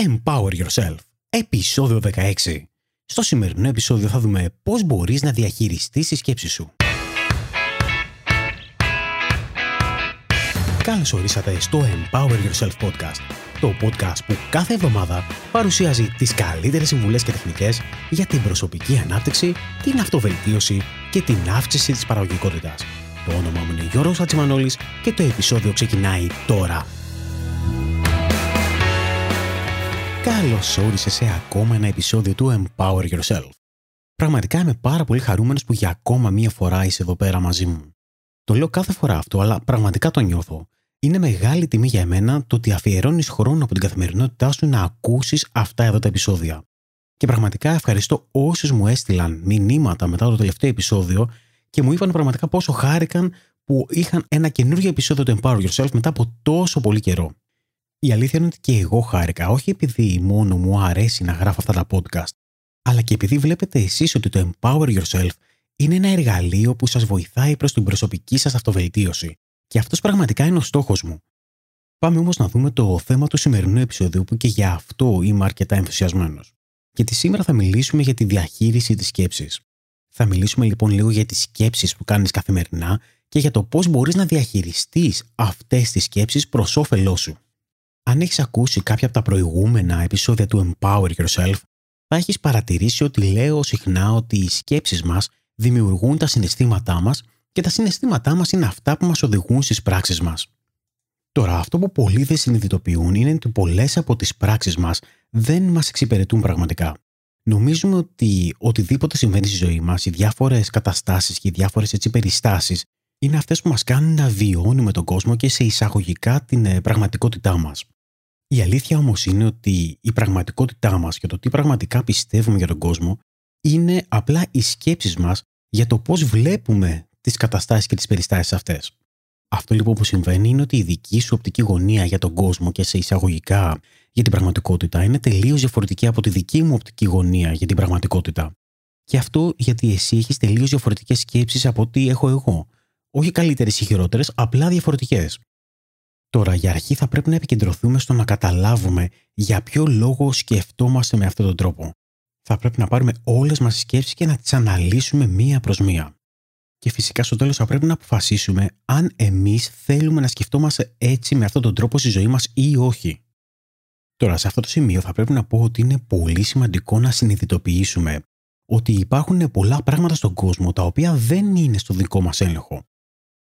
Empower Yourself, επεισόδιο 16. Στο σημερινό επεισόδιο θα δούμε πώς μπορείς να διαχειριστείς τη σκέψη σου. Καλώς ορίσατε στο Empower Yourself Podcast, το podcast που κάθε εβδομάδα παρουσιάζει τις καλύτερες συμβουλές και τεχνικές για την προσωπική ανάπτυξη, την αυτοβελτίωση και την αύξηση της παραγωγικότητας. Το όνομά μου είναι Γιώργος Ατσιμανόλης και το επεισόδιο ξεκινάει τώρα. Καλώς όρισες σε ακόμα ένα επεισόδιο του Empower Yourself. Πραγματικά είμαι πάρα πολύ χαρούμενος που για ακόμα μία φορά είσαι εδώ πέρα μαζί μου. Το λέω κάθε φορά αυτό, αλλά πραγματικά το νιώθω. Είναι μεγάλη τιμή για εμένα το ότι αφιερώνεις χρόνο από την καθημερινότητά σου να ακούσεις αυτά εδώ τα επεισόδια. Και πραγματικά ευχαριστώ όσους μου έστειλαν μηνύματα μετά το τελευταίο επεισόδιο και μου είπαν πραγματικά πόσο χάρηκαν που είχαν ένα καινούργιο επεισόδιο του Empower Yourself μετά από τόσο πολύ καιρό. Η αλήθεια είναι ότι και εγώ χάρηκα, όχι επειδή μόνο μου αρέσει να γράφω αυτά τα podcast, αλλά και επειδή βλέπετε εσείς ότι το Empower Yourself είναι ένα εργαλείο που σας βοηθάει προς την προσωπική σας αυτοβελτίωση. Και αυτός πραγματικά είναι ο στόχος μου. Πάμε όμως να δούμε το θέμα του σημερινού επεισοδίου που και για αυτό είμαι αρκετά ενθουσιασμένος. Γιατί σήμερα θα μιλήσουμε για τη διαχείριση της σκέψης. Θα μιλήσουμε λοιπόν λίγο για τις σκέψεις που κάνεις καθημερινά και για το πώς μπορείς να διαχειριστείς αυτές τις σκέψεις προς όφελό σου. Αν έχεις ακούσει κάποια από τα προηγούμενα επεισόδια του Empower Yourself, θα έχεις παρατηρήσει ότι λέω συχνά ότι οι σκέψεις μας δημιουργούν τα συναισθήματά μας και τα συναισθήματά μας είναι αυτά που μας οδηγούν στις πράξεις μας. Τώρα, αυτό που πολλοί δεν συνειδητοποιούν είναι ότι πολλές από τις πράξεις μας δεν μας εξυπηρετούν πραγματικά. Νομίζουμε ότι οτιδήποτε συμβαίνει στη ζωή μας, οι διάφορες καταστάσεις και οι διάφορες περιστάσεις, είναι αυτές που μας κάνουν να βιώνουμε τον κόσμο και σε εισαγωγικά την ε, πραγματικότητά μας. Η αλήθεια όμως είναι ότι η πραγματικότητά μας και το τι πραγματικά πιστεύουμε για τον κόσμο είναι απλά οι σκέψεις μας για το πώς βλέπουμε τις καταστάσεις και τις περιστάσεις αυτές. Αυτό λοιπόν που συμβαίνει είναι ότι η δική σου οπτική γωνία για τον κόσμο και σε εισαγωγικά για την πραγματικότητα είναι τελείως διαφορετική από τη δική μου οπτική γωνία για την πραγματικότητα. Και αυτό γιατί εσύ έχεις τελείως διαφορετικές σκέψεις από ό,τι έχω εγώ. Όχι καλύτερες ή χειρότερες, απλά διαφορετικές. Τώρα, για αρχή θα πρέπει να επικεντρωθούμε στο να καταλάβουμε για ποιο λόγο σκεφτόμαστε με αυτόν τον τρόπο. Θα πρέπει να πάρουμε όλες μας τις σκέψεις και να τις αναλύσουμε μία προς μία. Και φυσικά στο τέλος θα πρέπει να αποφασίσουμε αν εμείς θέλουμε να σκεφτόμαστε έτσι με αυτόν τον τρόπο στη ζωή μας ή όχι. Τώρα, σε αυτό το σημείο θα πρέπει να πω ότι είναι πολύ σημαντικό να συνειδητοποιήσουμε ότι υπάρχουν πολλά πράγματα στον κόσμο τα οποία δεν είναι στο δικό μας έλεγχο.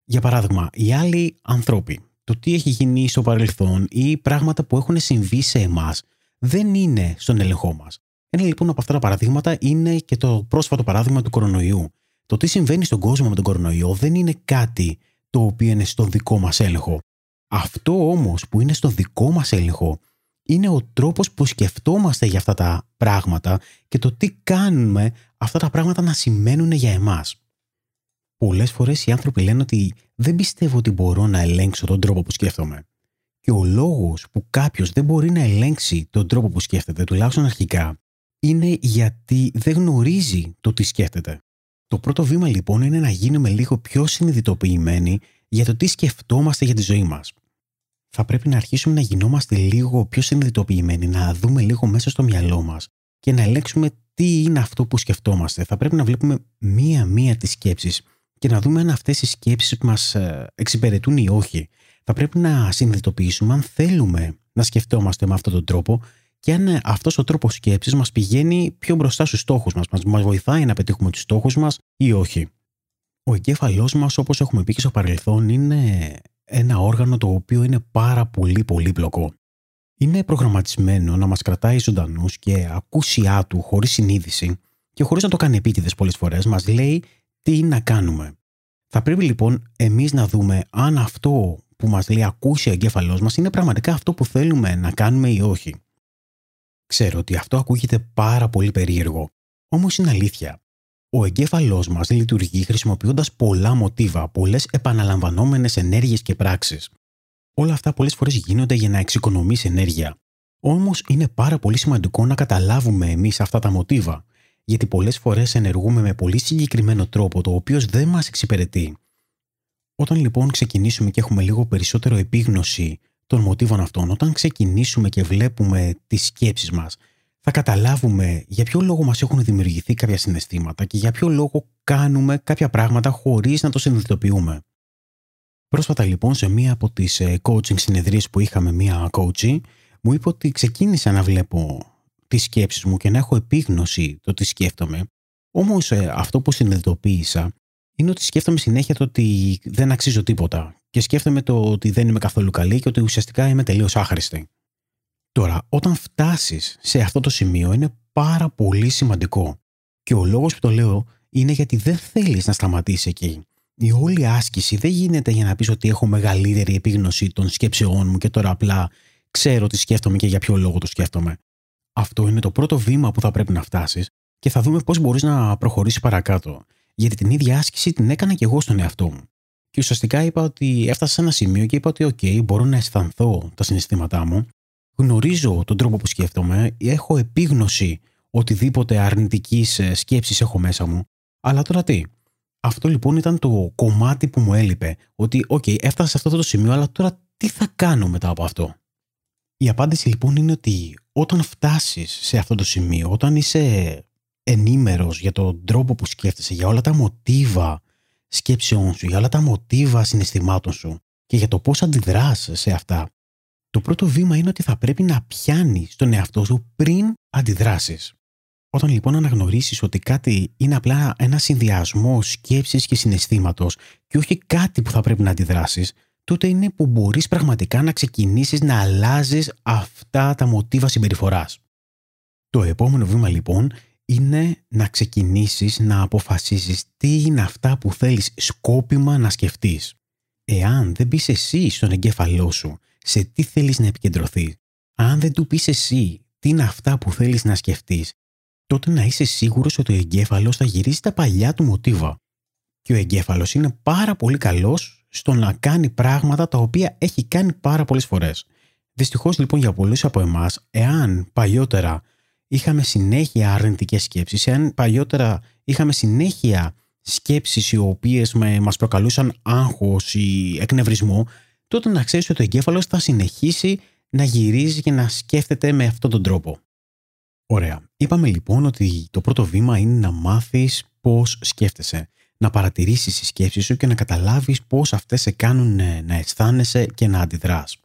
Για παράδειγμα, οι άλλοι άνθρωποι, το τι έχει γίνει στο παρελθόν ή πράγματα που έχουν συμβεί σε εμάς δεν είναι στον έλεγχό μας. Ένα λοιπόν από αυτά τα παραδείγματα είναι και το πρόσφατο παράδειγμα του κορονοϊού. Το τι συμβαίνει στον κόσμο με τον κορονοϊό δεν είναι κάτι το οποίο είναι στον δικό μας έλεγχο. Αυτό όμως που είναι στον δικό μας έλεγχο είναι ο τρόπος που σκεφτόμαστε για αυτά τα πράγματα και το τι κάνουμε αυτά τα πράγματα να σημαίνουν για εμάς. Πολλές φορές οι άνθρωποι λένε ότι δεν πιστεύω ότι μπορώ να ελέγξω τον τρόπο που σκέφτομαι. Και ο λόγος που κάποιος δεν μπορεί να ελέγξει τον τρόπο που σκέφτεται, τουλάχιστον αρχικά, είναι γιατί δεν γνωρίζει το τι σκέφτεται. Το πρώτο βήμα λοιπόν είναι να γίνουμε λίγο πιο συνειδητοποιημένοι για το τι σκεφτόμαστε για τη ζωή μας. Θα πρέπει να αρχίσουμε να γινόμαστε λίγο πιο συνειδητοποιημένοι, να δούμε λίγο μέσα στο μυαλό μας και να ελέγξουμε τι είναι αυτό που σκεφτόμαστε. Θα πρέπει να βλέπουμε μία-μία τις σκέψεις και να δούμε αν αυτές οι σκέψεις μας ε, εξυπηρετούν ή όχι. Θα πρέπει να συνειδητοποιήσουμε αν θέλουμε να σκεφτόμαστε με αυτόν τον τρόπο και αν ε, αυτός ο τρόπος σκέψης μας πηγαίνει πιο μπροστά στους στόχους μας, μας βοηθάει να πετύχουμε τους στόχους μας ή όχι. Ο εγκέφαλός μας, όπως έχουμε πει και στο παρελθόν, είναι ένα όργανο το οποίο είναι πάρα πολύ πολύπλοκο. Είναι προγραμματισμένο να μας κρατάει ζωντανούς και ακούσιά του χωρίς συνείδηση και χωρίς να το κάνει επίτηδες πολλές φορές, μας λέει τι να κάνουμε. Θα πρέπει λοιπόν εμείς να δούμε αν αυτό που μας λέει ακούσει ο εγκέφαλός μας είναι πραγματικά αυτό που θέλουμε να κάνουμε ή όχι. Ξέρω ότι αυτό ακούγεται πάρα πολύ περίεργο, όμως είναι αλήθεια. Ο εγκέφαλός μας λειτουργεί χρησιμοποιώντας πολλά μοτίβα, πολλές επαναλαμβανόμενες ενέργειες και πράξεις. Όλα αυτά πολλές φορές γίνονται για να εξοικονομήσει ενέργεια. Όμως είναι πάρα πολύ σημαντικό να καταλάβουμε εμείς αυτά τα μοτίβα γιατί πολλές φορές ενεργούμε με πολύ συγκεκριμένο τρόπο, το οποίος δεν μας εξυπηρετεί. Όταν λοιπόν ξεκινήσουμε και έχουμε λίγο περισσότερο επίγνωση των μοτίβων αυτών, όταν ξεκινήσουμε και βλέπουμε τις σκέψεις μας, θα καταλάβουμε για ποιο λόγο μας έχουν δημιουργηθεί κάποια συναισθήματα και για ποιο λόγο κάνουμε κάποια πράγματα χωρίς να το συνειδητοποιούμε. Πρόσφατα λοιπόν σε μία από τις ε, coaching συνεδρίες που είχαμε μία coaching, μου είπε ότι ξεκίνησα να βλέπω τις σκέψεις μου και να έχω επίγνωση το τι σκέφτομαι. Όμως ε, αυτό που συνειδητοποίησα είναι ότι σκέφτομαι συνέχεια το ότι δεν αξίζω τίποτα και σκέφτομαι το ότι δεν είμαι καθόλου καλή και ότι ουσιαστικά είμαι τελείως άχρηστη. Τώρα, όταν φτάσεις σε αυτό το σημείο είναι πάρα πολύ σημαντικό. Και ο λόγος που το λέω είναι γιατί δεν θέλεις να σταματήσεις εκεί. Η όλη άσκηση δεν γίνεται για να πεις ότι έχω μεγαλύτερη επίγνωση των σκέψεών μου και τώρα απλά ξέρω τι σκέφτομαι και για ποιο λόγο το σκέφτομαι. Αυτό είναι το πρώτο βήμα που θα πρέπει να φτάσεις και θα δούμε πώς μπορείς να προχωρήσεις παρακάτω. Γιατί την ίδια άσκηση την έκανα και εγώ στον εαυτό μου. Και ουσιαστικά είπα ότι έφτασα σε ένα σημείο και είπα ότι, OK, μπορώ να αισθανθώ τα συναισθήματά μου, γνωρίζω τον τρόπο που σκέφτομαι, έχω επίγνωση οτιδήποτε αρνητικής ε, σκέψης έχω μέσα μου. Αλλά τώρα τι. Αυτό λοιπόν ήταν το κομμάτι που μου έλειπε. Ότι, OK, έφτασα σε αυτό το σημείο, αλλά τώρα τι θα κάνω μετά από αυτό; Η απάντηση λοιπόν είναι ότι όταν φτάσεις σε αυτό το σημείο, όταν είσαι ενήμερος για τον τρόπο που σκέφτεσαι, για όλα τα μοτίβα σκέψεών σου, για όλα τα μοτίβα συναισθημάτων σου και για το πώς αντιδράς σε αυτά, το πρώτο βήμα είναι ότι θα πρέπει να πιάνεις τον εαυτό σου πριν αντιδράσεις. Όταν λοιπόν αναγνωρίσεις ότι κάτι είναι απλά ένα συνδυασμό σκέψης και συναισθήματος και όχι κάτι που θα πρέπει να αντιδράσεις, τότε είναι που μπορείς πραγματικά να ξεκινήσεις να αλλάζεις αυτά τα μοτίβα συμπεριφοράς. Το επόμενο βήμα λοιπόν είναι να ξεκινήσεις να αποφασίσεις τι είναι αυτά που θέλεις σκόπιμα να σκεφτείς. Εάν δεν πεις εσύ στον εγκέφαλό σου σε τι θέλεις να επικεντρωθείς, αν δεν του πεις εσύ τι είναι αυτά που θέλεις να σκεφτείς, τότε να είσαι σίγουρος ότι ο εγκέφαλος θα γυρίσει τα παλιά του μοτίβα. Και ο εγκέφαλος είναι πάρα πολύ καλός στο να κάνει πράγματα τα οποία έχει κάνει πάρα πολλές φορές. Δυστυχώς λοιπόν για πολλούς από εμάς, εάν παλιότερα είχαμε συνέχεια αρνητικές σκέψεις, εάν παλιότερα είχαμε συνέχεια σκέψεις οι οποίες μας προκαλούσαν άγχος ή εκνευρισμό, τότε να ξέρεις ότι ο εγκέφαλος θα συνεχίσει να γυρίζει και να σκέφτεται με αυτόν τον τρόπο. Ωραία. Είπαμε λοιπόν ότι το πρώτο βήμα είναι να μάθεις πώς σκέφτεσαι. Να παρατηρήσεις τις σκέψεις σου και να καταλάβεις πώς αυτές σε κάνουν να αισθάνεσαι και να αντιδράς.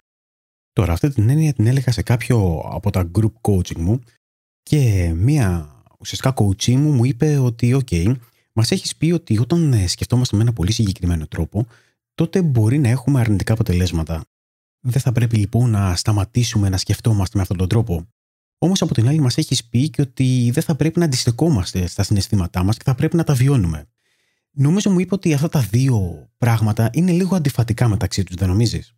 Τώρα αυτή την έννοια την έλεγα σε κάποιο από τα group coaching μου και μία ουσιαστικά coach μου μου είπε ότι «ΟΚ, μας έχεις πει ότι όταν ε, σκεφτόμαστε με ένα πολύ συγκεκριμένο τρόπο, τότε μπορεί να έχουμε αρνητικά αποτελέσματα. Δεν θα πρέπει λοιπόν να σταματήσουμε να σκεφτόμαστε με αυτόν τον τρόπο. Όμως από την άλλη, μας έχεις πει και ότι δεν θα πρέπει να αντιστεκόμαστε στα συναισθήματά μας και θα πρέπει να τα βιώνουμε. Νομίζω μου είπε ότι αυτά τα δύο πράγματα είναι λίγο αντιφατικά μεταξύ τους, δεν νομίζεις;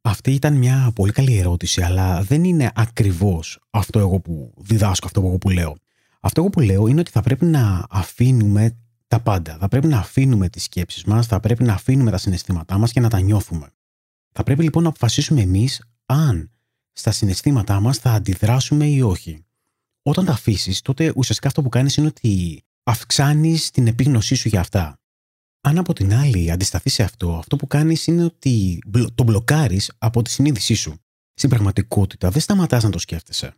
Αυτή ήταν μια πολύ καλή ερώτηση, αλλά δεν είναι ακριβώς αυτό εγώ που διδάσκω, αυτό εγώ που λέω. Αυτό εγώ που λέω είναι ότι θα πρέπει να αφήνουμε τα πάντα. Θα πρέπει να αφήνουμε τις σκέψεις μας, θα πρέπει να αφήνουμε τα συναισθήματά μας και να τα νιώθουμε. Θα πρέπει λοιπόν να αποφασίσουμε εμείς αν στα συναισθήματά μας θα αντιδράσουμε ή όχι. Όταν τα αφήσεις, τότε ουσιαστικά αυτό που κάνεις είναι ότι αυξάνεις την επίγνωσή σου για αυτά. Αν από την άλλη αντισταθεί σε αυτό, αυτό που κάνεις είναι ότι το μπλοκάρεις από τη συνείδησή σου. Στην πραγματικότητα δεν σταματάς να το σκέφτεσαι.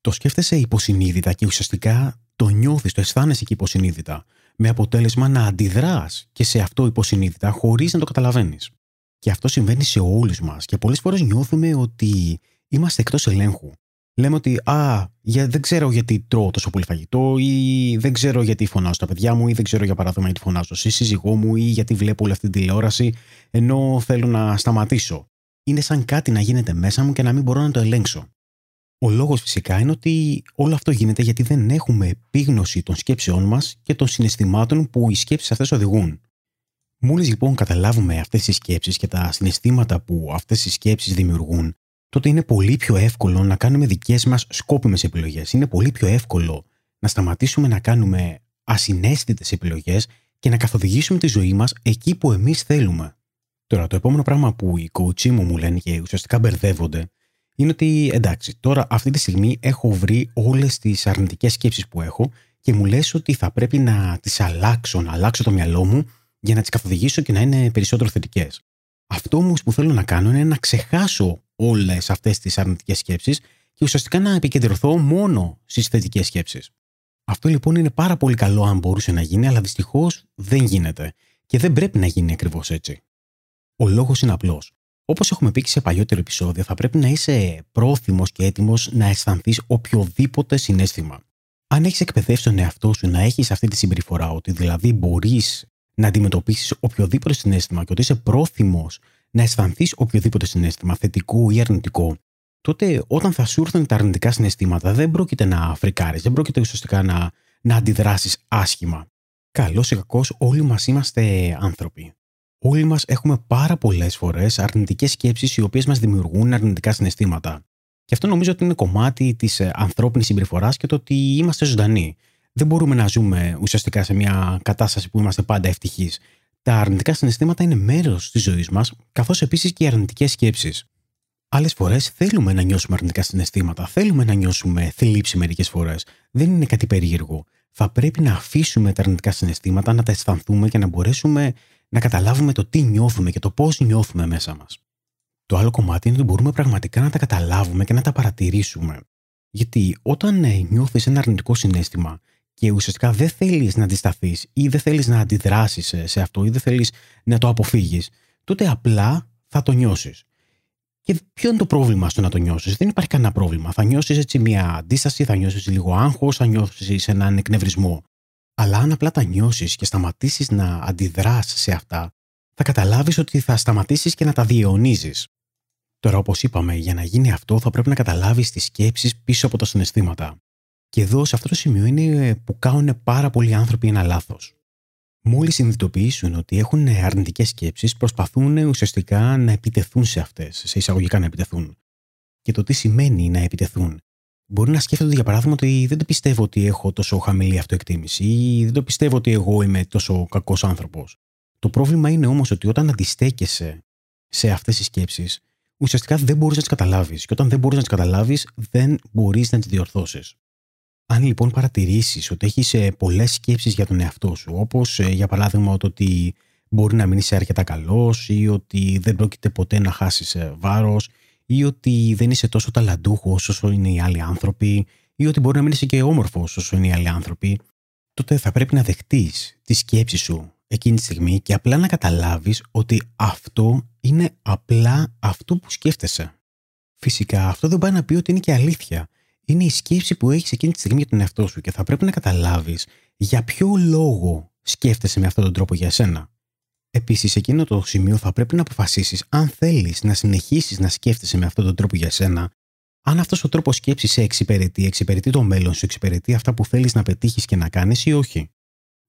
Το σκέφτεσαι υποσυνείδητα και ουσιαστικά το νιώθεις, το αισθάνεσαι και υποσυνείδητα. Με αποτέλεσμα να αντιδράς και σε αυτό υποσυνείδητα χωρίς να το καταλαβαίνεις. Και αυτό συμβαίνει σε όλους μας. Και πολλές φορές νιώθουμε ότι είμαστε εκτός ελέγχου. Λέμε ότι Α, για, δεν ξέρω γιατί τρώω τόσο πολύ φαγητό, ή δεν ξέρω γιατί φωνάζω τα παιδιά μου, ή δεν ξέρω για παράδειγμα γιατί φωνάζω στη σύζυγό μου, ή γιατί βλέπω όλη αυτή την τηλεόραση, ενώ θέλω να σταματήσω. Είναι σαν κάτι να γίνεται μέσα μου και να μην μπορώ να το ελέγξω. Ο λόγος φυσικά είναι ότι όλο αυτό γίνεται γιατί δεν έχουμε επίγνωση των σκέψεών μας και των συναισθημάτων που οι σκέψεις αυτές οδηγούν. Μόλις λοιπόν καταλάβουμε αυτές τι σκέψεις και τα συναισθήματα που αυτές οι σκέψεις δημιουργούν, τότε είναι πολύ πιο εύκολο να κάνουμε δικές μας σκόπιμες επιλογές. Είναι πολύ πιο εύκολο να σταματήσουμε να κάνουμε ασυναίσθητες επιλογές και να καθοδηγήσουμε τη ζωή μας εκεί που εμείς θέλουμε. Τώρα, το επόμενο πράγμα που οι coaching μου μου λένε και ουσιαστικά μπερδεύονται είναι ότι εντάξει, τώρα αυτή τη στιγμή έχω βρει όλες τις αρνητικές σκέψεις που έχω και μου λες ότι θα πρέπει να τις αλλάξω, να αλλάξω το μυαλό μου για να τις καθοδηγήσω και να είναι περισσότερο θετικές. Αυτό όμως που θέλω να κάνω είναι να ξεχάσω όλες αυτές τις αρνητικές σκέψεις και ουσιαστικά να επικεντρωθώ μόνο στις θετικές σκέψεις. Αυτό λοιπόν είναι πάρα πολύ καλό αν μπορούσε να γίνει, αλλά δυστυχώς δεν γίνεται. Και δεν πρέπει να γίνει ακριβώς έτσι. Ο λόγος είναι απλός. Όπως έχουμε πει και σε παλιότερο επεισόδιο, θα πρέπει να είσαι πρόθυμος και έτοιμος να αισθανθείς οποιοδήποτε συνέστημα. Αν έχεις εκπαιδεύσει τον εαυτό σου να έχεις αυτή τη συμπεριφορά, ότι δηλαδή μπορείς να αντιμετωπίσεις οποιοδήποτε συνέστημα και ότι είσαι πρόθυμος να αισθανθείς οποιοδήποτε συνέστημα, θετικό ή αρνητικό, τότε όταν θα σου έρθουν τα αρνητικά συναισθήματα, δεν πρόκειται να φρικάρεις, δεν πρόκειται ουσιαστικά να, να αντιδράσεις άσχημα. Καλό ή κακό, όλοι μας είμαστε άνθρωποι. Όλοι μας έχουμε πάρα πολλές φορές αρνητικές σκέψεις οι οποίες μας δημιουργούν αρνητικά συναισθήματα. Και αυτό νομίζω ότι είναι κομμάτι της ε, ανθρώπινης συμπεριφοράς και το ότι είμαστε ζωντανοί. Δεν μπορούμε να ζούμε ουσιαστικά σε μια κατάσταση που είμαστε πάντα ευτυχείς. Τα αρνητικά συναισθήματα είναι μέρος της ζωής μας, καθώς επίσης και οι αρνητικές σκέψεις. Άλλες φορές θέλουμε να νιώσουμε αρνητικά συναισθήματα, θέλουμε να νιώσουμε θλίψη μερικές φορές. Δεν είναι κάτι περίεργο. Θα πρέπει να αφήσουμε τα αρνητικά συναισθήματα, να τα αισθανθούμε και να μπορέσουμε να καταλάβουμε το τι νιώθουμε και το πώς νιώθουμε μέσα μας. Το άλλο κομμάτι είναι ότι μπορούμε πραγματικά να τα καταλάβουμε και να τα παρατηρήσουμε. Γιατί όταν ε, νιώθεις ένα αρνητικό συνέστημα και ουσιαστικά δεν θέλεις να αντισταθείς ή δεν θέλεις να αντιδράσεις ε, σε αυτό ή δεν θέλεις να το αποφύγεις, τότε απλά θα το νιώσεις. Και ποιο είναι το πρόβλημα στο να το νιώσεις, Δεν υπάρχει κανένα πρόβλημα. Θα νιώσεις έτσι μια αντίσταση, θα νιώσεις λίγο άγχος, θα νιώσεις έναν εκνευρισμό. Αλλά αν απλά τα νιώσεις και σταματήσεις να αντιδράς σε αυτά, θα καταλάβεις ότι θα σταματήσεις και να τα διαιωνίζεις. Τώρα, όπως είπαμε, για να γίνει αυτό θα πρέπει να καταλάβεις τις σκέψεις πίσω από τα συναισθήματα. Και εδώ, σε αυτό το σημείο, είναι που κάνουν πάρα πολλοί άνθρωποι ένα λάθος. Μόλις συνειδητοποιήσουν ότι έχουν αρνητικές σκέψεις, προσπαθούν ουσιαστικά να επιτεθούν σε αυτές, σε εισαγωγικά να επιτεθούν. Και το τι σημαίνει να επιτεθούν. Μπορεί να σκέφτονται, για παράδειγμα, ότι δεν το πιστεύω ότι έχω τόσο χαμηλή αυτοεκτίμηση ή δεν το πιστεύω ότι εγώ είμαι τόσο κακός άνθρωπος. Το πρόβλημα είναι όμως ότι όταν αντιστέκεσαι σε αυτές τις σκέψεις, ουσιαστικά δεν μπορείς να τις καταλάβεις. Και όταν δεν μπορείς να τις καταλάβεις, δεν μπορείς να τις διορθώσεις. Αν λοιπόν παρατηρήσεις ότι έχεις ε, πολλές σκέψεις για τον εαυτό σου, όπως ε, για παράδειγμα ότι μπορεί να μην είσαι αρκετά καλός ή ότι δεν πρόκειται ποτέ να χάσεις ε, βάρος ή ότι δεν είσαι τόσο ταλαντούχος όσο είναι οι άλλοι άνθρωποι ή ότι μπορεί να μην είσαι και όμορφος όσο είναι οι άλλοι άνθρωποι, τότε θα πρέπει να δεχτείς τη σκέψη σου εκείνη τη στιγμή και απλά να καταλάβεις ότι αυτό είναι απλά αυτό που σκέφτεσαι. Φυσικά αυτό δεν πάει να πει ότι είναι και αλήθεια. Είναι η σκέψη που έχεις εκείνη τη στιγμή για τον εαυτό σου και θα πρέπει να καταλάβεις για ποιο λόγο σκέφτεσαι με αυτόν τον τρόπο για εσένα. Επίσης, σε εκείνο το σημείο θα πρέπει να αποφασίσεις αν θέλεις να συνεχίσεις να σκέφτεσαι με αυτόν τον τρόπο για εσένα, αν αυτός ο τρόπος σκέψης σε εξυπηρετεί, εξυπηρετεί το μέλλον σου, εξυπηρετεί αυτά που θέλεις να πετύχεις και να κάνεις ή όχι.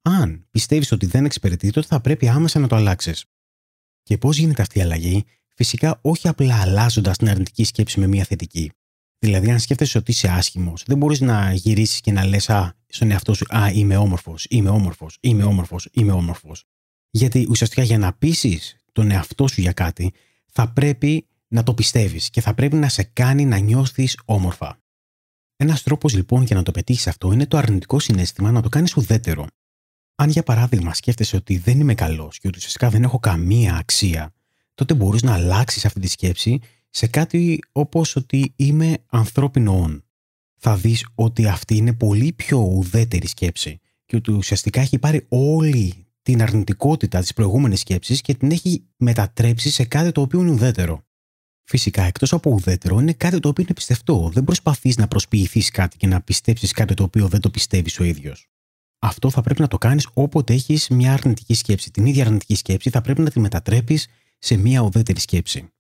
Αν πιστεύεις ότι δεν εξυπηρετεί, τότε θα πρέπει άμεσα να το αλλάξεις. Και πώς γίνεται αυτή η αλλαγή, φυσικά όχι απλά αλλάζοντας την αρνητική σκέψη με μια θετική. Δηλαδή, αν σκέφτεσαι ότι είσαι άσχημος, δεν μπορείς να γυρίσεις και να λες στον εαυτό σου Α, είμαι όμορφος, είμαι όμορφος, είμαι όμορφος, είμαι όμορφος. Γιατί ουσιαστικά για να πείσεις τον εαυτό σου για κάτι, θα πρέπει να το πιστεύεις και θα πρέπει να σε κάνει να νιώθεις όμορφα. Ένας τρόπος λοιπόν για να το πετύχεις αυτό είναι το αρνητικό συνέστημα να το κάνεις ουδέτερο. Αν για παράδειγμα σκέφτεσαι ότι δεν είμαι καλός και ότι ουσιαστικά δεν έχω καμία αξία, τότε μπορείς να αλλάξεις αυτή τη σκέψη σε κάτι όπως ότι είμαι ανθρώπινο όν. Θα δεις ότι αυτή είναι πολύ πιο ουδέτερη σκέψη και ότι ουσιαστικά έχει πάρει όλη την αρνητικότητα της προηγούμενης σκέψης και την έχει μετατρέψει σε κάτι το οποίο είναι ουδέτερο. Φυσικά, εκτός από ουδέτερο, είναι κάτι το οποίο είναι πιστευτό. Δεν προσπαθείς να προσποιηθείς κάτι και να πιστέψεις κάτι το οποίο δεν το πιστεύεις ο ίδιος αυτό θα πρέπει να το κάνεις όποτε έχεις μια αρνητική σκέψη. Την ίδια αρνητική σκέψη θα πρέπει να τη μετατρέπεις σε μια ουδέτερη σκέψη.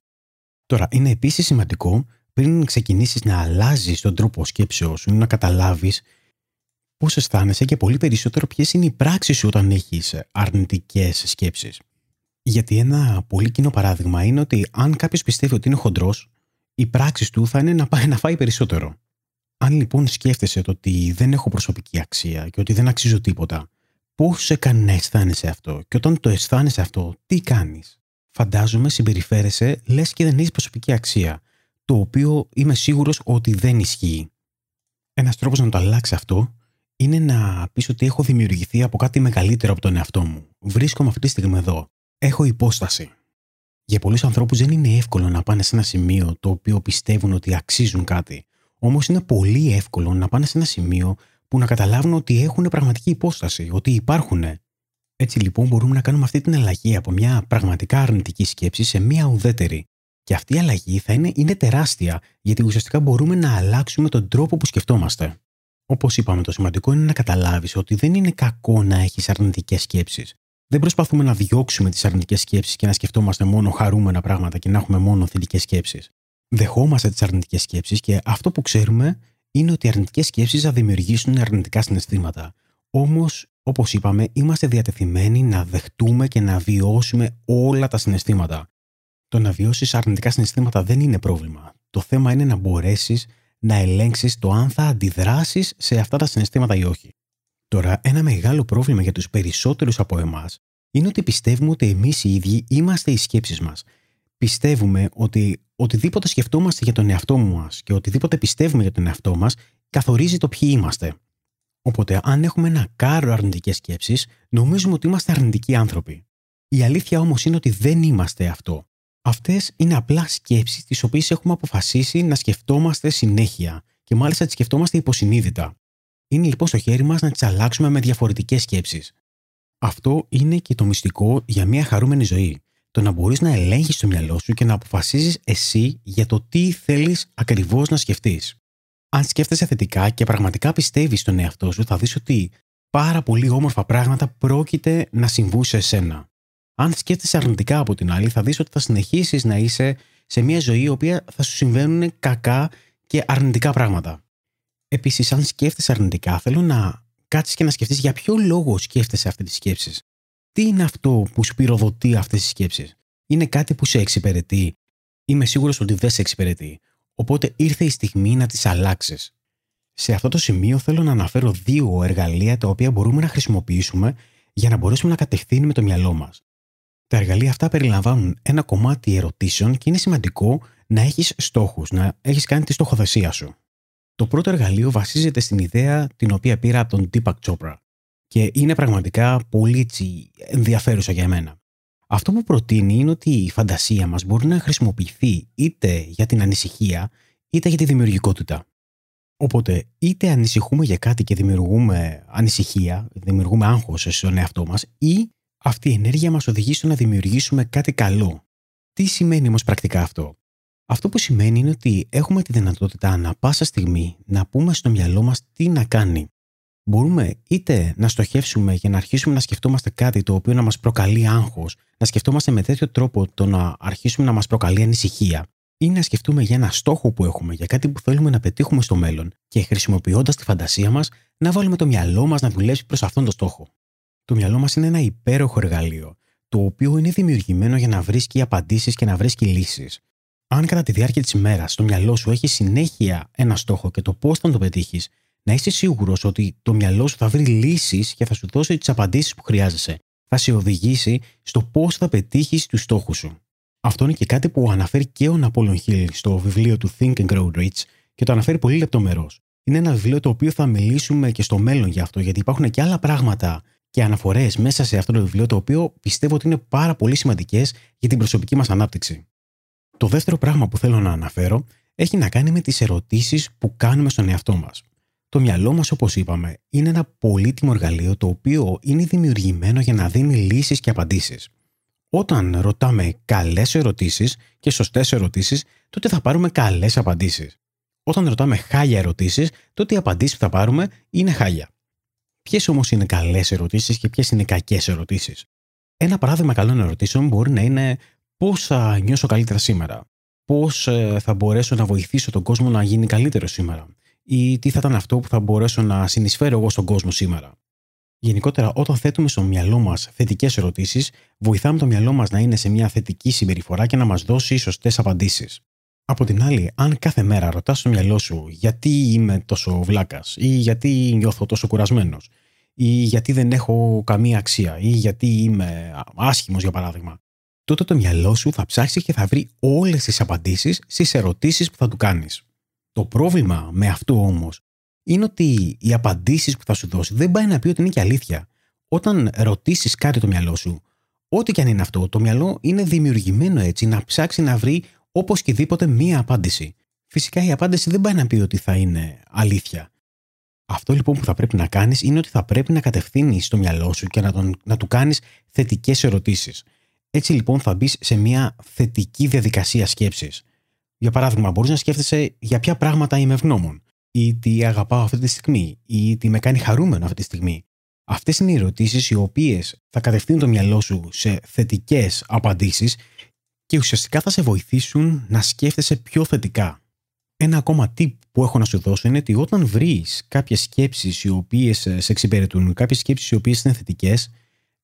Τώρα, είναι επίσης σημαντικό πριν ξεκινήσεις να αλλάζεις τον τρόπο σκέψεώς σου, να καταλάβεις πώς αισθάνεσαι και πολύ περισσότερο ποιες είναι οι πράξεις σου όταν έχεις αρνητικές σκέψεις. Γιατί ένα πολύ κοινό παράδειγμα είναι ότι αν κάποιος πιστεύει ότι είναι χοντρός, οι πράξεις του θα είναι να πάει να φάει περισσότερο. Αν λοιπόν σκέφτεσαι το ότι δεν έχω προσωπική αξία και ότι δεν αξίζω τίποτα, πώς σε κάνει να αισθάνεσαι αυτό και όταν το αισθάνεσαι αυτό, τι κάνεις; Φαντάζομαι συμπεριφέρεσαι λες και δεν έχεις προσωπική αξία, το οποίο είμαι σίγουρος ότι δεν ισχύει. Ένας τρόπος να το αλλάξει αυτό είναι να πεις ότι έχω δημιουργηθεί από κάτι μεγαλύτερο από τον εαυτό μου. Βρίσκομαι αυτή τη στιγμή εδώ. Έχω υπόσταση. Για πολλούς ανθρώπους δεν είναι εύκολο να πάνε σε ένα σημείο το οποίο πιστεύουν ότι αξίζουν κάτι. Όμως είναι πολύ εύκολο να πάνε σε ένα σημείο που να καταλάβουν ότι έχουν πραγματική υπόσταση, ότι υπάρχουν. Έτσι λοιπόν μπορούμε να κάνουμε αυτή την αλλαγή από μια πραγματικά αρνητική σκέψη σε μια ουδέτερη. Και αυτή η αλλαγή θα είναι, είναι τεράστια, γιατί ουσιαστικά μπορούμε να αλλάξουμε τον τρόπο που σκεφτόμαστε. Όπως είπαμε, το σημαντικό είναι να καταλάβεις ότι δεν είναι κακό να έχεις αρνητικές σκέψεις. Δεν προσπαθούμε να διώξουμε τις αρνητικές σκέψεις και να σκεφτόμαστε μόνο χαρούμενα πράγματα και να έχουμε μόνο θετικέ σκέψεις. Δεχόμαστε τις αρνητικές σκέψεις και αυτό που ξέρουμε είναι ότι οι αρνητικές σκέψεις θα δημιουργήσουν αρνητικά συναισθήματα. Όμως, όπως είπαμε, είμαστε διατεθειμένοι να δεχτούμε και να βιώσουμε όλα τα συναισθήματα. Το να βιώσεις αρνητικά συναισθήματα δεν είναι πρόβλημα. Το θέμα είναι να μπορέσεις να ελέγξεις το αν θα αντιδράσεις σε αυτά τα συναισθήματα ή όχι. Τώρα, ένα μεγάλο πρόβλημα για τους περισσότερους από εμάς είναι ότι πιστεύουμε ότι εμείς οι ίδιοι είμαστε οι σκέψεις μας. Πιστεύουμε ότι οτιδήποτε σκεφτόμαστε για τον εαυτό μας και οτιδήποτε πιστεύουμε για τον εαυτό μας καθορίζει το ποιοι είμαστε. Οπότε, αν έχουμε ένα κάρο αρνητικές σκέψεις, νομίζουμε ότι είμαστε αρνητικοί άνθρωποι. Η αλήθεια όμως είναι ότι δεν είμαστε αυτό. Αυτές είναι απλά σκέψεις τις οποίες έχουμε αποφασίσει να σκεφτόμαστε συνέχεια και μάλιστα τις σκεφτόμαστε υποσυνείδητα. Είναι λοιπόν στο χέρι μας να τις αλλάξουμε με διαφορετικές σκέψεις. Αυτό είναι και το μυστικό για μια χαρούμενη ζωή. Το να μπορείς να ελέγχεις το μυαλό σου και να αποφασίζεις εσύ για το τι θέλεις ακριβώς να σκεφτείς. Αν σκέφτεσαι θετικά και πραγματικά πιστεύεις στον εαυτό σου, θα δεις ότι πάρα πολύ όμορφα πράγματα πρόκειται να συμβούν σε εσένα. Αν σκέφτεσαι αρνητικά από την άλλη, θα δεις ότι θα συνεχίσεις να είσαι σε μια ζωή η οποία θα σου συμβαίνουν κακά και αρνητικά πράγματα. Επίσης, αν σκέφτεσαι αρνητικά, θέλω να κάτσεις και να σκεφτείς για ποιο λόγο σκέφτεσαι αυτή τη σκέψη. Τι είναι αυτό που σου πυροδοτεί αυτές τις σκέψεις; Είναι κάτι που σε εξυπηρετεί; Είμαι σίγουρος ότι δεν σε εξυπηρετεί. Οπότε ήρθε η στιγμή να τις αλλάξεις. Σε αυτό το σημείο θέλω να αναφέρω δύο εργαλεία τα οποία μπορούμε να χρησιμοποιήσουμε για να μπορέσουμε να κατευθύνουμε το μυαλό μας. Τα εργαλεία αυτά περιλαμβάνουν ένα κομμάτι ερωτήσεων και είναι σημαντικό να έχεις στόχους, να έχεις κάνει τη στοχοθεσία σου. Το πρώτο εργαλείο βασίζεται στην ιδέα την οποία πήρα από τον Deepak Chopra και είναι πραγματικά πολύ ενδιαφέρουσα για μένα. Αυτό που προτείνει είναι ότι η φαντασία μας μπορεί να χρησιμοποιηθεί είτε για την ανησυχία είτε για τη δημιουργικότητα. Οπότε, είτε ανησυχούμε για κάτι και δημιουργούμε ανησυχία, δημιουργούμε άγχος στον εαυτό μας, ή αυτή η ενέργεια μας οδηγεί στο να δημιουργήσουμε κάτι καλό. Τι σημαίνει όμως πρακτικά αυτό; Αυτό που σημαίνει είναι ότι έχουμε τη δυνατότητα ανα πάσα στιγμή να πούμε στο μυαλό μας τι να κάνει. Μπορούμε είτε να στοχεύσουμε για να αρχίσουμε να σκεφτόμαστε κάτι το οποίο να μας προκαλεί άγχος, να σκεφτόμαστε με τέτοιο τρόπο το να αρχίσουμε να μας προκαλεί ανησυχία, ή να σκεφτούμε για ένα στόχο που έχουμε, για κάτι που θέλουμε να πετύχουμε στο μέλλον και χρησιμοποιώντας τη φαντασία μας να βάλουμε το μυαλό μας να δουλέψει προς αυτόν τον στόχο. Το μυαλό μας είναι ένα υπέροχο εργαλείο, το οποίο είναι δημιουργημένο για να βρίσκει απαντήσεις και να βρίσκει λύσεις αν κατά τη διάρκεια της ημέρας στο μυαλό σου έχει συνέχεια ένα στόχο και το πώς θα το πετύχεις, να είσαι σίγουρος ότι το μυαλό σου θα βρει λύσεις και θα σου δώσει τις απαντήσεις που χρειάζεσαι. Θα σε οδηγήσει στο πώς θα πετύχεις τους στόχους σου. Αυτό είναι και κάτι που αναφέρει και ο Ναπόλεον Χίλ στο βιβλίο του Think and Grow Rich και το αναφέρει πολύ λεπτομερό. Είναι ένα βιβλίο το οποίο θα μιλήσουμε και στο μέλλον για αυτό, γιατί υπάρχουν και άλλα πράγματα και αναφορές μέσα σε αυτό το βιβλίο, το οποίο πιστεύω ότι είναι πάρα πολύ σημαντικές για την προσωπική μας ανάπτυξη. Το δεύτερο πράγμα που θέλω να αναφέρω έχει να κάνει με τις ερωτήσεις που κάνουμε στον εαυτό μας. Το μυαλό μας, όπως είπαμε, είναι ένα πολύτιμο εργαλείο το οποίο είναι δημιουργημένο για να δίνει λύσεις και απαντήσεις. Όταν ρωτάμε καλές ερωτήσεις και σωστές ερωτήσεις, τότε θα πάρουμε καλές απαντήσεις. Όταν ρωτάμε χάλια ερωτήσεις, τότε οι απαντήσεις που θα πάρουμε είναι χάλια. Ποιες όμως είναι καλές ερωτήσεις και ποιες είναι κακές ερωτήσεις; Ένα παράδειγμα καλών ερωτήσεων μπορεί να είναι πώς θα νιώσω καλύτερα σήμερα, πώς ε, θα μπορέσω να βοηθήσω τον κόσμο να γίνει καλύτερο σήμερα, ή τι θα ήταν αυτό που θα μπορέσω να συνεισφέρω εγώ στον κόσμο σήμερα. Γενικότερα, όταν θέτουμε στο μυαλό μας θετικές ερωτήσεις, βοηθάμε το μυαλό μας να είναι σε μια θετική συμπεριφορά και να μας δώσει σωστές απαντήσεις. Από την άλλη, αν κάθε μέρα ρωτάς στο μυαλό σου γιατί είμαι τόσο βλάκας, ή γιατί νιώθω τόσο κουρασμένος, ή γιατί δεν έχω καμία αξία, ή γιατί είμαι άσχημος για παράδειγμα, τότε το μυαλό σου θα ψάξει και θα βρει όλες τις απαντήσεις στις ερωτήσεις που θα του κάνεις. Το πρόβλημα με αυτό όμως είναι ότι οι απαντήσεις που θα σου δώσει δεν πάει να πει ότι είναι και αλήθεια. Όταν ρωτήσεις κάτι το μυαλό σου, Ό,τι και αν είναι αυτό, το μυαλό είναι δημιουργημένο έτσι να ψάξει να βρει οπωσδήποτε μία απάντηση. Φυσικά η απάντηση δεν πάει να πει ότι θα είναι αλήθεια. Αυτό λοιπόν που θα πρέπει να κάνεις είναι ότι θα πρέπει να κατευθύνεις το μυαλό σου και να, τον, να του κάνεις θετικές ερωτήσεις. Έτσι λοιπόν θα μπεις σε μια θετική διαδικασία σκέψης. Για παράδειγμα, μπορείς να σκέφτεσαι για ποια πράγματα είμαι ευγνώμων, ή τι αγαπάω αυτή τη στιγμή, ή τι με κάνει χαρούμενο αυτή τη στιγμή. Αυτές είναι οι ερωτήσεις οι οποίες θα κατευθύνουν το μυαλό σου σε θετικές απαντήσεις και ουσιαστικά θα σε βοηθήσουν να σκέφτεσαι πιο θετικά. Ένα ακόμα tip που έχω να σου δώσω είναι ότι όταν βρεις κάποιες σκέψεις οι οποίες σε εξυπηρετούν, κάποιες σκέψεις οι οποίες είναι θετικές,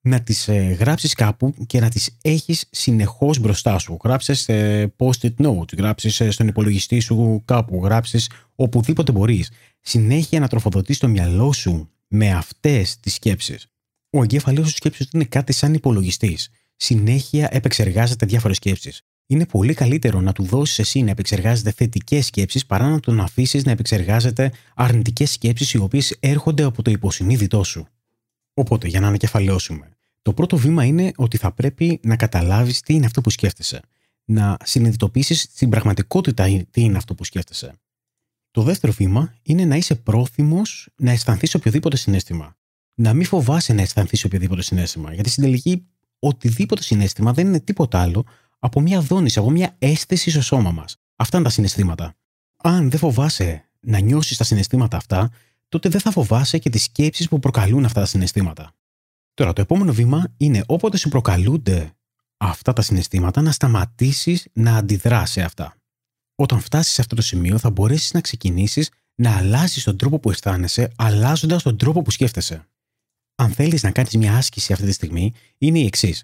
να τις ε, γράψεις κάπου και να τις έχεις συνεχώς μπροστά σου. Γράψεις σε post-it note, γράψεις ε, στον υπολογιστή σου κάπου, γράψεις οπουδήποτε μπορείς. Συνέχεια να τροφοδοτείς το μυαλό σου με αυτές τις σκέψεις. Ο εγκέφαλός σου σκέψεις είναι κάτι σαν υπολογιστής. Συνέχεια επεξεργάζεται διάφορες σκέψεις. Είναι πολύ καλύτερο να του δώσεις εσύ να επεξεργάζεται θετικές σκέψεις παρά να τον αφήσεις να επεξεργάζεται αρνητικές σκέψεις οι οποίες έρχονται από το υποσυνείδητό σου. Οπότε, για να ανακεφαλαιώσουμε, το πρώτο βήμα είναι ότι θα πρέπει να καταλάβεις τι είναι αυτό που σκέφτεσαι. Να συνειδητοποιήσεις την πραγματικότητα τι είναι αυτό που σκέφτεσαι. Το δεύτερο βήμα είναι να είσαι πρόθυμος να αισθανθείς οποιοδήποτε συνέστημα. Να μην φοβάσαι να αισθανθείς οποιοδήποτε συνέστημα. Γιατί στην τελική, οτιδήποτε συνέστημα δεν είναι τίποτα άλλο από μια δόνηση, από μια αίσθηση στο σώμα μας. Αυτά είναι τα συναισθήματα. Αν δεν φοβάσαι να νιώσεις τα συναισθήματα αυτά, τότε δεν θα φοβάσαι και τις σκέψεις που προκαλούν αυτά τα συναισθήματα. Τώρα, το επόμενο βήμα είναι όποτε σου προκαλούνται αυτά τα συναισθήματα να σταματήσεις να αντιδράς σε αυτά. Όταν φτάσεις σε αυτό το σημείο, θα μπορέσεις να ξεκινήσεις να αλλάζεις τον τρόπο που αισθάνεσαι, αλλάζοντας τον τρόπο που σκέφτεσαι. Αν θέλεις να κάνεις μια άσκηση αυτή τη στιγμή, είναι η εξής.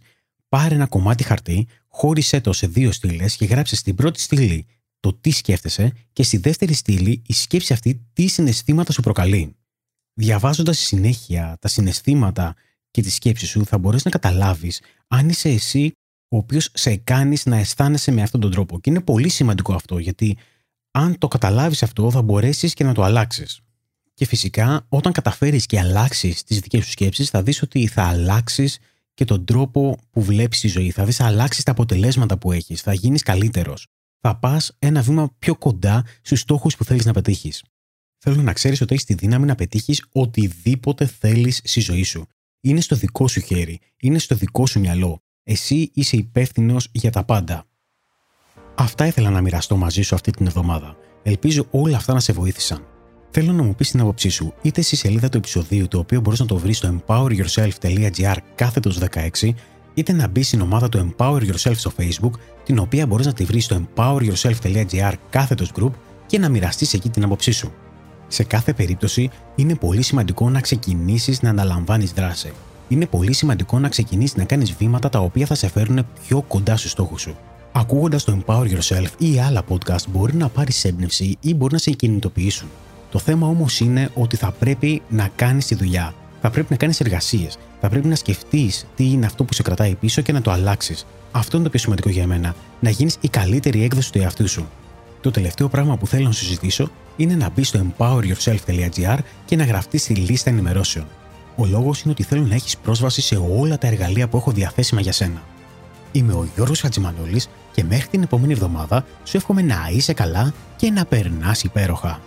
Πάρε ένα κομμάτι χαρτί, χώρισέ το σε δύο στήλες και γράψε στην πρώτη στήλη το τι σκέφτεσαι και στη δεύτερη στήλη η σκέψη αυτή τι συναισθήματα σου προκαλεί. Διαβάζοντας στη συνέχεια τα συναισθήματα και τη σκέψη σου, θα μπορέσεις να καταλάβεις αν είσαι εσύ ο οποίος σε κάνεις να αισθάνεσαι με αυτόν τον τρόπο. Και είναι πολύ σημαντικό αυτό, γιατί αν το καταλάβεις αυτό, θα μπορέσεις και να το αλλάξεις. Και φυσικά, όταν καταφέρεις και αλλάξεις τις δικές σου σκέψεις, θα δεις ότι θα αλλάξεις και τον τρόπο που βλέπεις τη ζωή. Θα δεις αλλάξεις τα αποτελέσματα που έχεις. Θα γίνεις καλύτερος θα πας ένα βήμα πιο κοντά στους στόχους που θέλεις να πετύχεις. Θέλω να ξέρεις ότι έχεις τη δύναμη να πετύχεις οτιδήποτε θέλεις στη ζωή σου. Είναι στο δικό σου χέρι, είναι στο δικό σου μυαλό. Εσύ είσαι υπεύθυνος για τα πάντα. Αυτά ήθελα να μοιραστώ μαζί σου αυτή την εβδομάδα. Ελπίζω όλα αυτά να σε βοήθησαν. Θέλω να μου πεις την άποψή σου είτε στη σελίδα του επεισοδίου, το οποίο μπορείς να το βρεις στο empoweryourself.gr κάθετος 16, είτε να μπει στην ομάδα του Empower Yourself στο Facebook, την οποία μπορείς να τη βρεις στο empoweryourself.gr κάθετος group και να μοιραστείς εκεί την άποψή σου. Σε κάθε περίπτωση, είναι πολύ σημαντικό να ξεκινήσεις να αναλαμβάνεις δράση. Είναι πολύ σημαντικό να ξεκινήσεις να κάνεις βήματα τα οποία θα σε φέρουν πιο κοντά στους στόχους σου. Ακούγοντας το Empower Yourself ή άλλα podcast, μπορεί να πάρεις έμπνευση ή μπορεί να σε κινητοποιήσουν. Το θέμα όμως είναι ότι θα πρέπει να κάνεις τη δουλειά. Θα πρέπει να κάνεις εργασίες θα πρέπει να σκεφτείς τι είναι αυτό που σε κρατάει πίσω και να το αλλάξεις. Αυτό είναι το πιο σημαντικό για μένα. Να γίνεις η καλύτερη έκδοση του εαυτού σου. Το τελευταίο πράγμα που θέλω να σου ζητήσω είναι να μπεις στο empoweryourself.gr και να γραφτείς στη λίστα ενημερώσεων. Ο λόγος είναι ότι θέλω να έχεις πρόσβαση σε όλα τα εργαλεία που έχω διαθέσιμα για σένα. Είμαι ο Γιώργος Χατζημανόλης και μέχρι την επόμενη εβδομάδα σου εύχομαι να είσαι καλά και να περνάς υπέροχα.